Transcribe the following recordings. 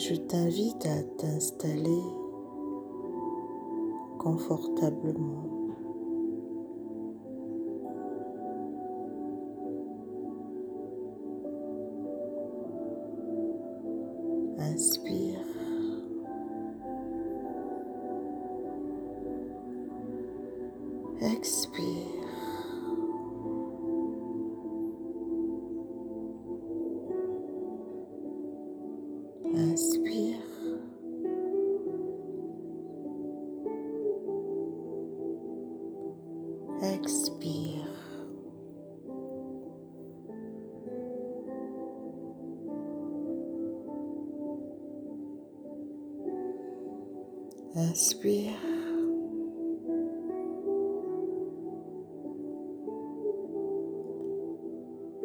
je t'invite à t'installer confortablement. Inspire.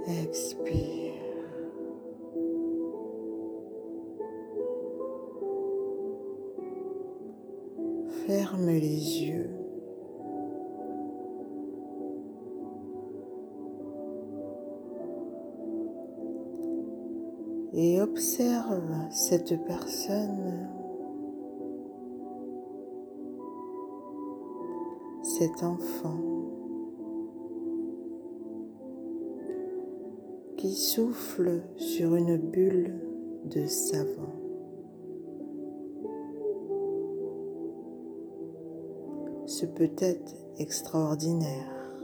Expire. Ferme les yeux. Et observe cette personne, cet enfant qui souffle sur une bulle de savon. Ce peut être extraordinaire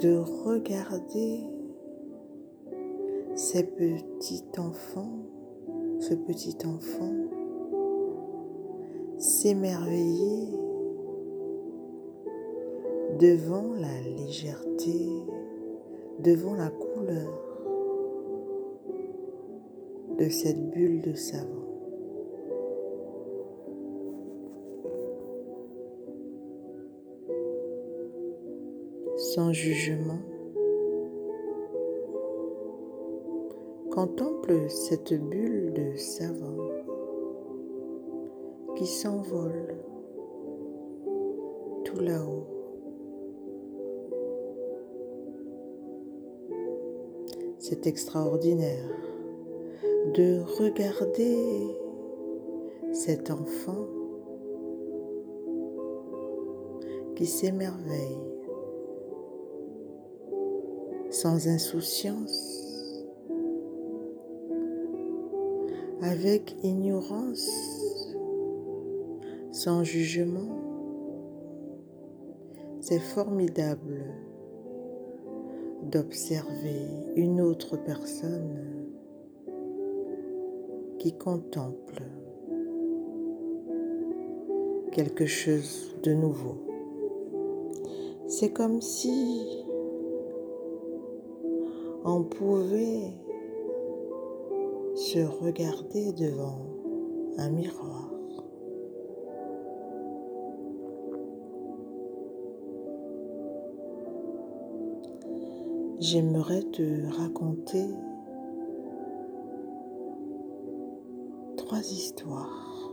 de regarder ces petits enfants, ce petit enfant s'émerveiller devant la légèreté, devant la couleur de cette bulle de savon. Sans jugement, contemple cette bulle de savon qui s'envole tout là-haut. C'est extraordinaire de regarder cet enfant qui s'émerveille sans insouciance, avec ignorance, sans jugement. C'est formidable d'observer une autre personne qui contemple quelque chose de nouveau. C'est comme si on pouvait se regarder devant un miroir. J'aimerais te raconter trois histoires.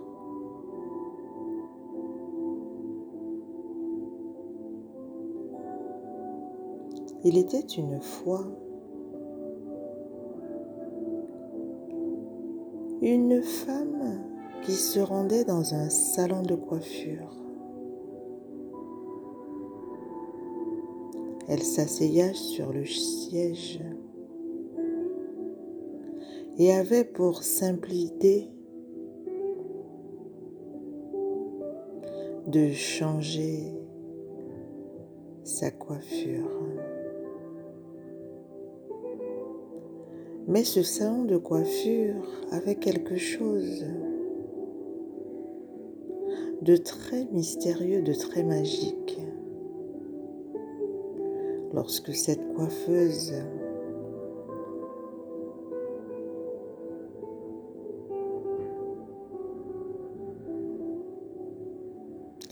Il était une fois une femme qui se rendait dans un salon de coiffure. Elle s'asseya sur le siège et avait pour simple idée de changer sa coiffure. Mais ce salon de coiffure avait quelque chose de très mystérieux, de très magique. Lorsque cette coiffeuse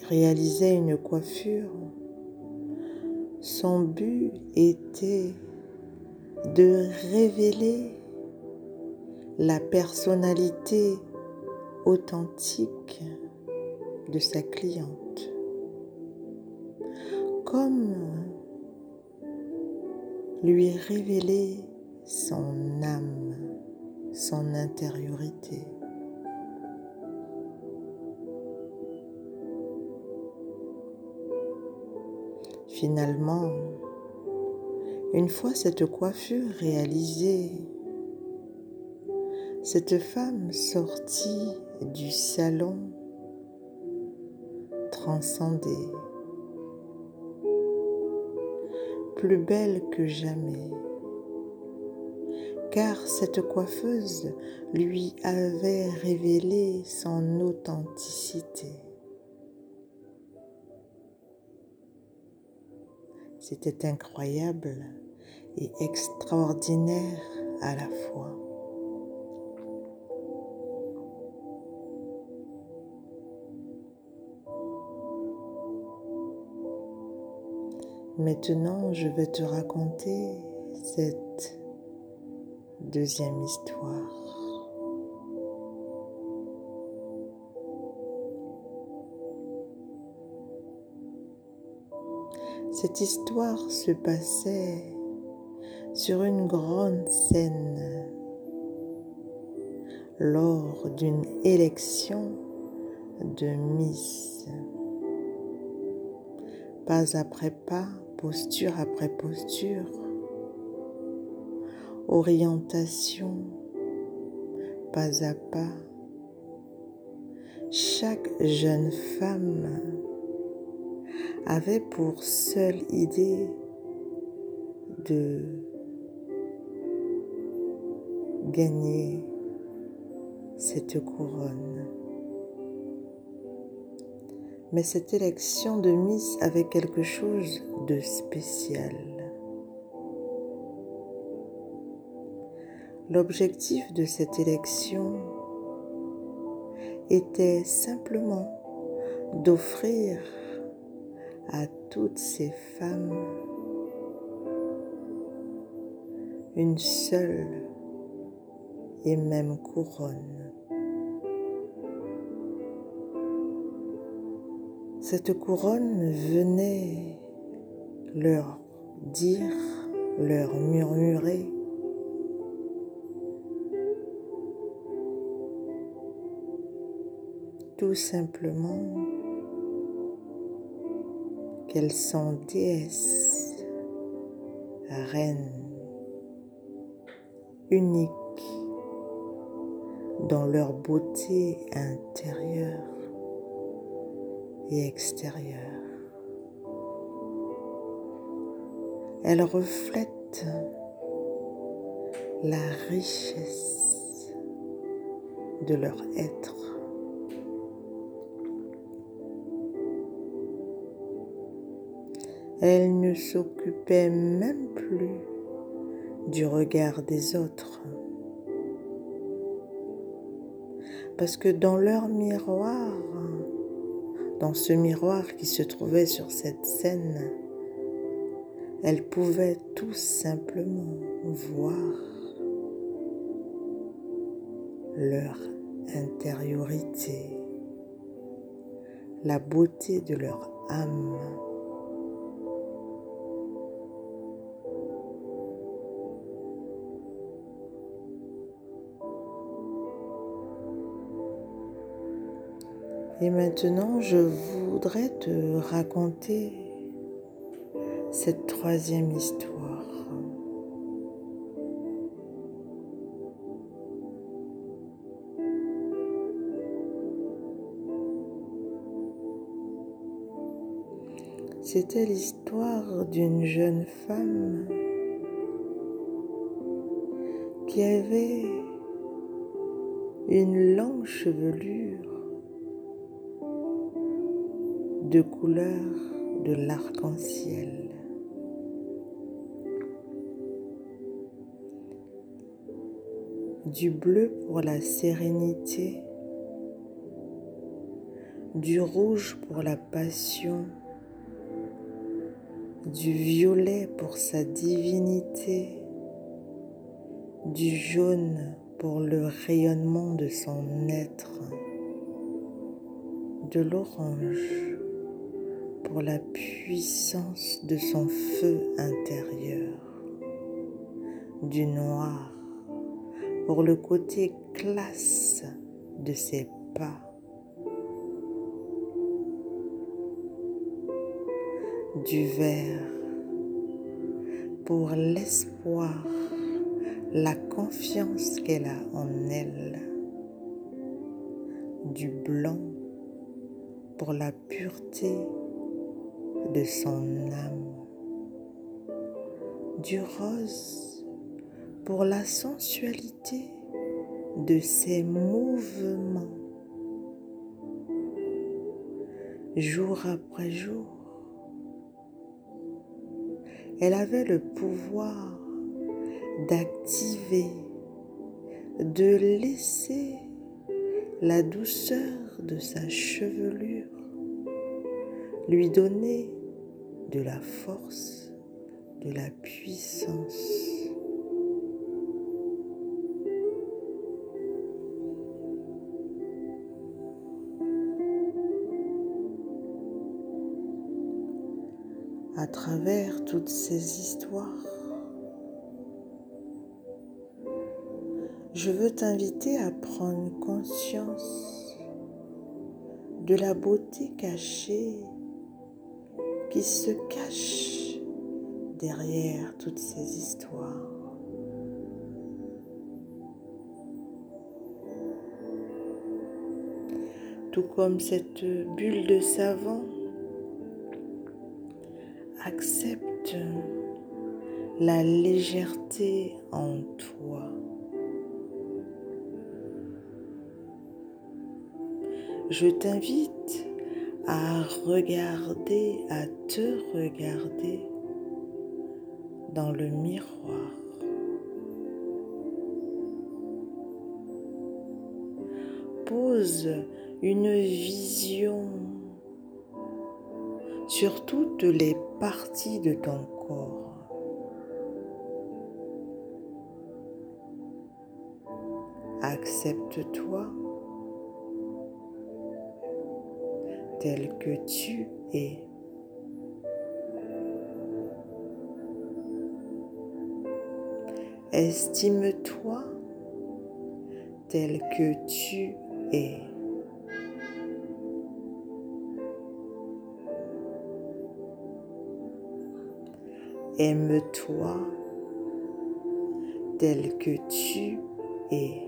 réalisait une coiffure, son but était de révéler la personnalité authentique de sa cliente. Comme lui révéler son âme, son intériorité. Finalement, une fois cette coiffure réalisée, cette femme sortie du salon transcendée, plus belle que jamais, car cette coiffeuse lui avait révélé son authenticité. C'était incroyable et extraordinaire à la fois. Maintenant, je vais te raconter cette deuxième histoire. Cette histoire se passait sur une grande scène lors d'une élection de Miss. Pas après pas, posture après posture, orientation pas à pas. Chaque jeune femme avait pour seule idée de gagner cette couronne. Mais cette élection de Miss avait quelque chose de spécial. L'objectif de cette élection était simplement d'offrir à toutes ces femmes une seule et même couronne. Cette couronne venait leur dire, leur murmurer. Tout simplement qu'elles sont déesses, reines, uniques dans leur beauté intérieure et extérieure. Elles reflètent la richesse de leur être. Elles ne s'occupaient même plus du regard des autres. Parce que dans leur miroir, dans ce miroir qui se trouvait sur cette scène, elles pouvaient tout simplement voir leur intériorité, la beauté de leur âme. Et maintenant, je voudrais te raconter cette troisième histoire. C'était l'histoire d'une jeune femme qui avait une longue chevelure de couleur de l'arc-en-ciel. Du bleu pour la sérénité, du rouge pour la passion, du violet pour sa divinité, du jaune pour le rayonnement de son être, de l'orange pour la puissance de son feu intérieur, du noir pour le côté classe de ses pas. Du vert pour l'espoir, la confiance qu'elle a en elle. Du blanc pour la pureté de son âme. Du rose pour la sensualité de ses mouvements. Jour après jour, elle avait le pouvoir d'activer, de laisser la douceur de sa chevelure lui donner de la force, de la puissance. à travers toutes ces histoires, je veux t'inviter à prendre conscience de la beauté cachée se cache derrière toutes ces histoires. Tout comme cette bulle de savon accepte la légèreté en toi. Je t'invite à regarder, à te regarder dans le miroir. Pose une vision sur toutes les parties de ton corps. Accepte-toi tel que tu es. Estime-toi tel que tu es. Aime-toi tel que tu es.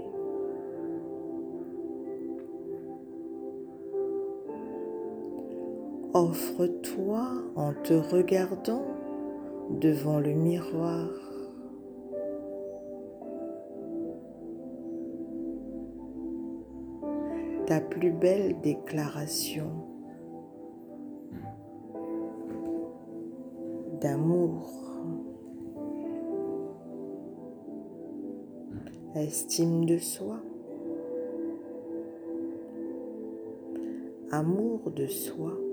Offre-toi en te regardant devant le miroir. Ta plus belle déclaration d'amour, estime de soi, amour de soi.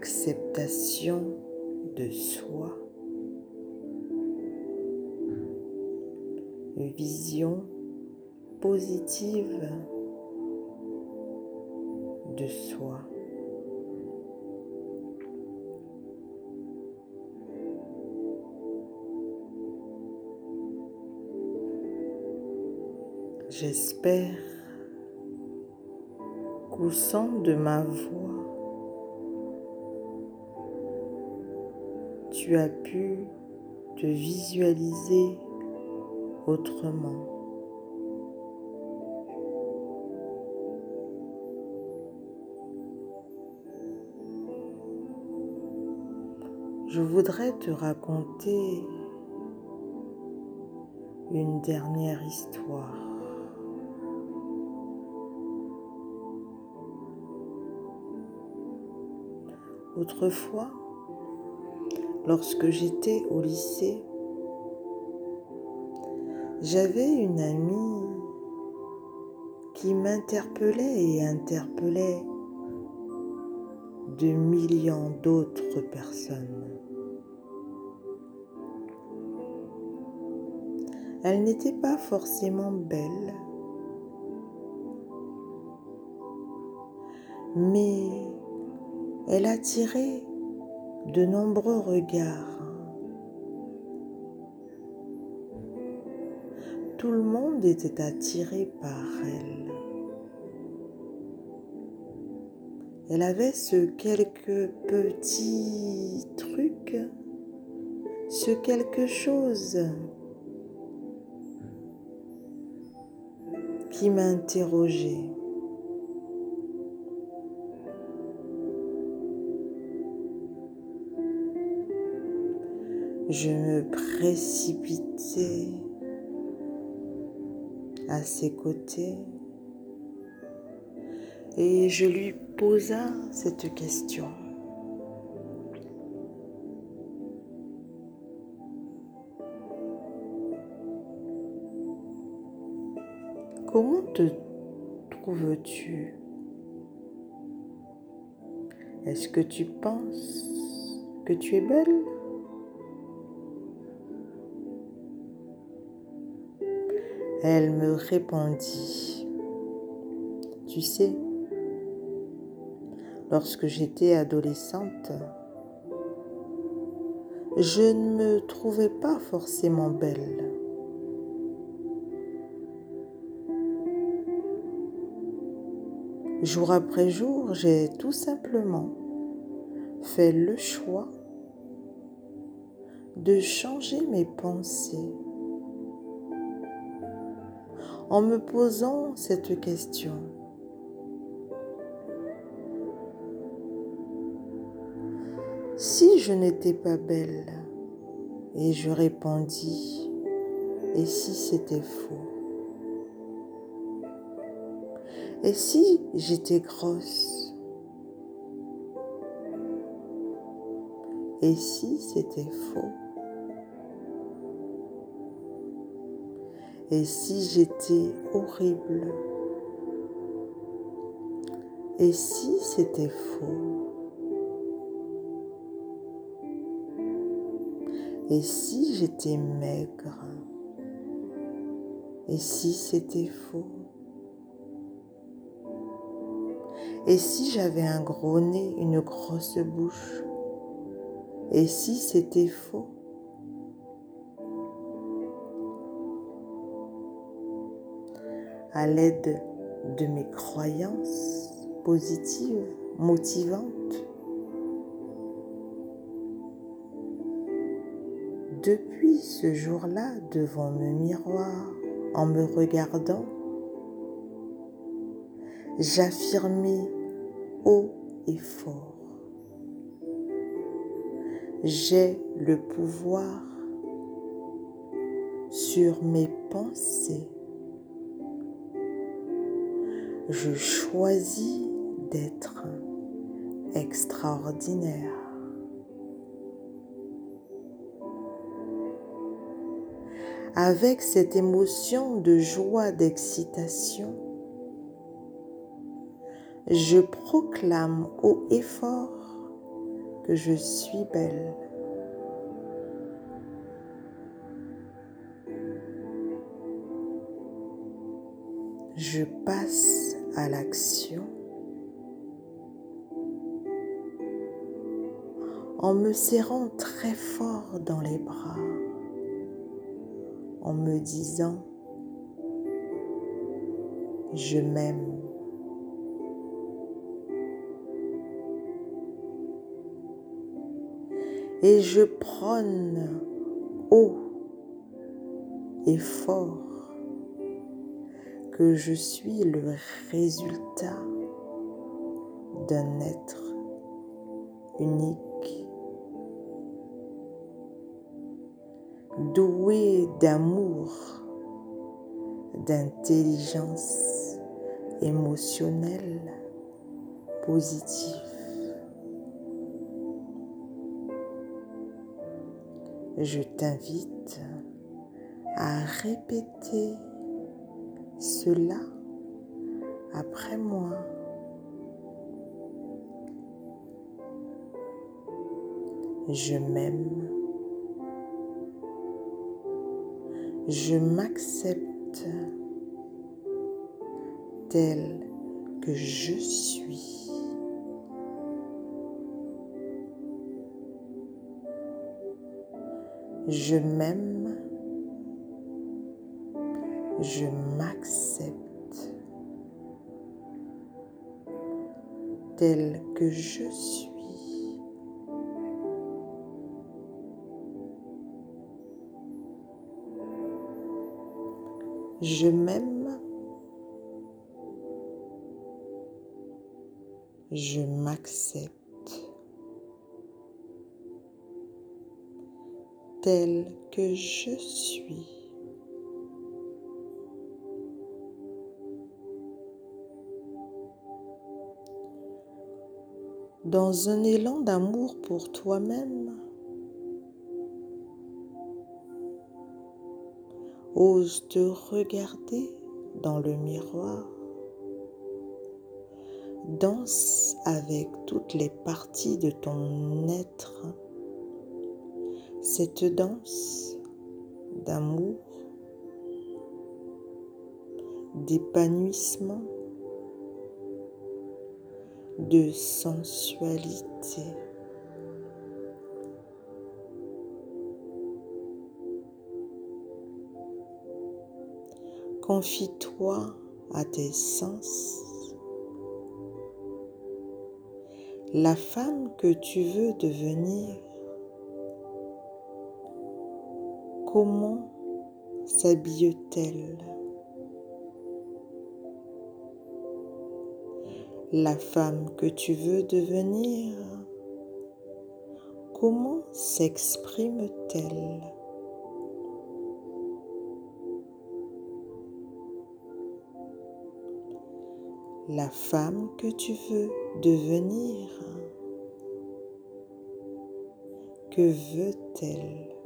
Acceptation de soi, vision positive de soi. J'espère qu'au son de ma voix, tu as pu te visualiser autrement. Je voudrais te raconter une dernière histoire. Autrefois, lorsque j'étais au lycée, j'avais une amie qui m'interpellait et interpellait de millions d'autres personnes. Elle n'était pas forcément belle, mais elle attirait de nombreux regards tout le monde était attiré par elle. Elle avait ce quelques petits trucs, ce quelque chose qui m'interrogeait. Je me précipitais à ses côtés et je lui posa cette question. Comment te trouves-tu? Est-ce que tu penses que tu es belle? Elle me répondit, tu sais, lorsque j'étais adolescente, je ne me trouvais pas forcément belle. Jour après jour, j'ai tout simplement fait le choix de changer mes pensées en me posant cette question. Si je n'étais pas belle, et je répondis, et si c'était faux? Et si j'étais grosse? Et si c'était faux? Et si j'étais horrible? Et si c'était faux? Et si j'étais maigre? Et si c'était faux? Et si j'avais un gros nez, une grosse bouche? Et si c'était faux? À l'aide de mes croyances positives, motivantes. Depuis ce jour-là, devant le miroir, en me regardant, j'affirmais haut et fort. J'ai le pouvoir sur mes pensées je choisis d'être extraordinaire. Avec cette émotion de joie, d'excitation, je proclame haut et fort que je suis belle. Je passe à l'action en me serrant très fort dans les bras, en me disant je m'aime. Et je prône haut et fort que je suis le résultat d'un être unique, doué d'amour, d'intelligence émotionnelle positive. Je t'invite à répéter cela après moi. Je m'aime. Je m'accepte tel que je suis. Je m'aime Je m'accepte tel que je suis. Je m'aime. Je m'accepte tel que je suis. Dans un élan d'amour pour toi-même, Ose te regarder dans le miroir. Danse avec toutes les parties de ton être. Cette danse d'amour, d'épanouissement, de sensualité. Confie-toi à tes sens. La femme que tu veux devenir, comment s'habille-t-elle? La femme que tu veux devenir, comment s'exprime-t-elle? La femme que tu veux devenir. Que veut-elle?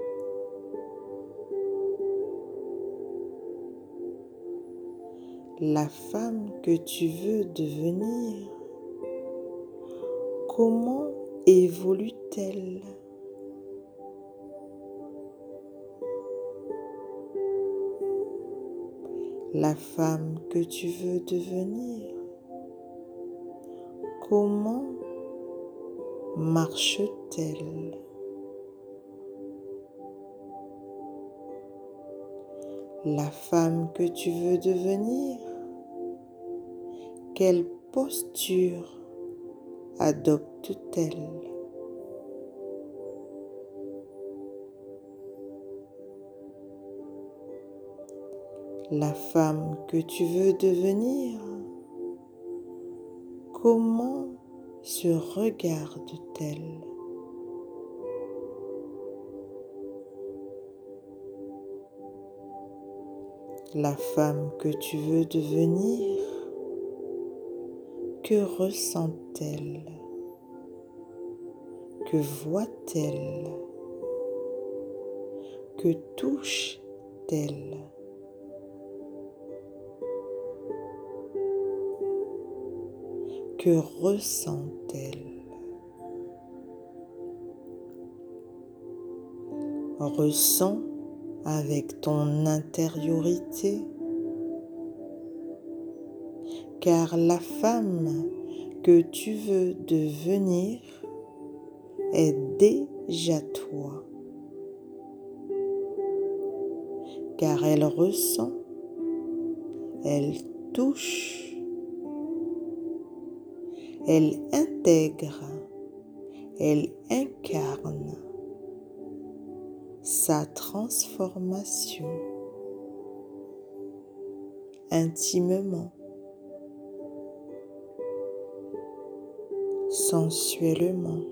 La femme que tu veux devenir, comment évolue-t-elle? La femme que tu veux devenir, Comment marche-t-elle? La femme que tu veux devenir Quelle posture adopte-t-elle? La femme que tu veux devenir Comment se regarde-t-elle? La femme que tu veux devenir, que ressent-elle? Que voit-elle? Que touche-t-elle? Que ressent-elle? Ressens avec ton intériorité, car la femme que tu veux devenir est déjà toi, car elle ressent, elle touche, elle intègre, elle incarne sa transformation intimement, sensuellement.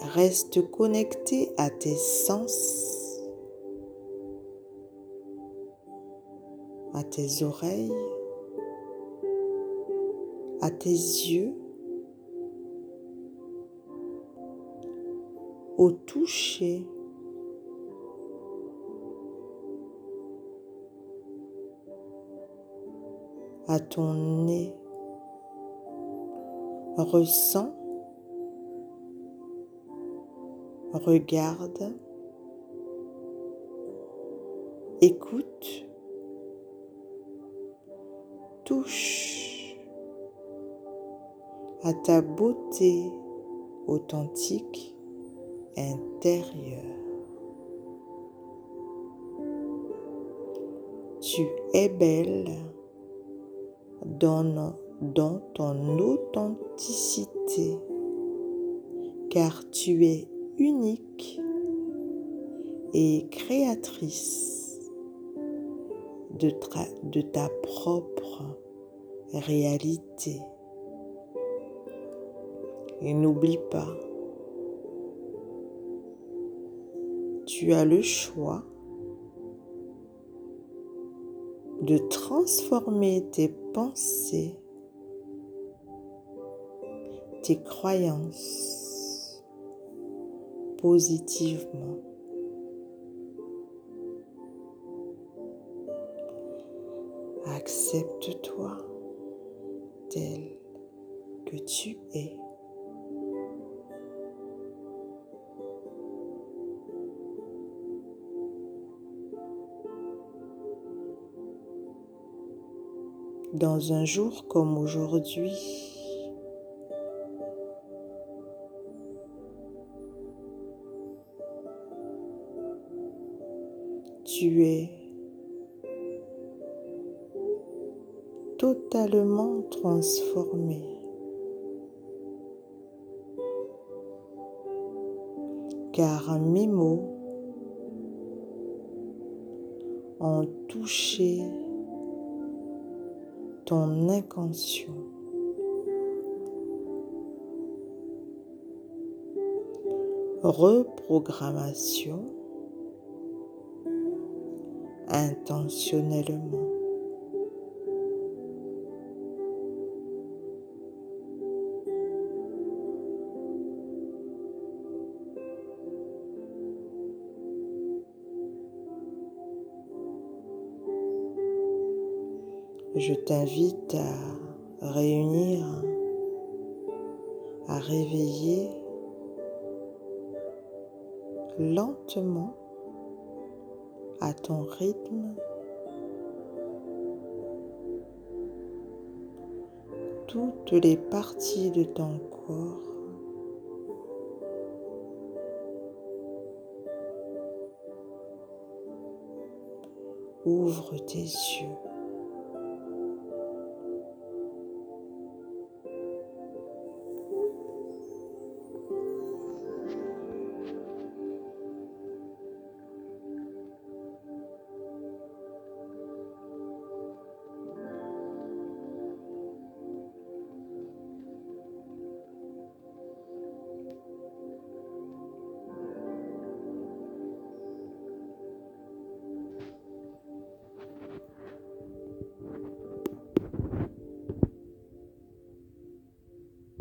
Reste connecté à tes sens à tes oreilles, à tes yeux, au toucher. à ton nez. Ressens, regarde, écoute, touche à ta beauté authentique intérieure. Tu es belle dans, dans ton authenticité, car tu es unique et créatrice de, de ta propre réalité. Et n'oublie pas, tu as le choix de transformer tes pensées, tes croyances positivement. Accepte-toi tel que tu es. Dans un jour comme aujourd'hui, tu es totalement transformé. Car mes mots ont touché ton inconscient. Reprogrammation intentionnellement. Je t'invite à réunir, à réveiller lentement à ton rythme toutes les parties de ton corps. Ouvre tes yeux.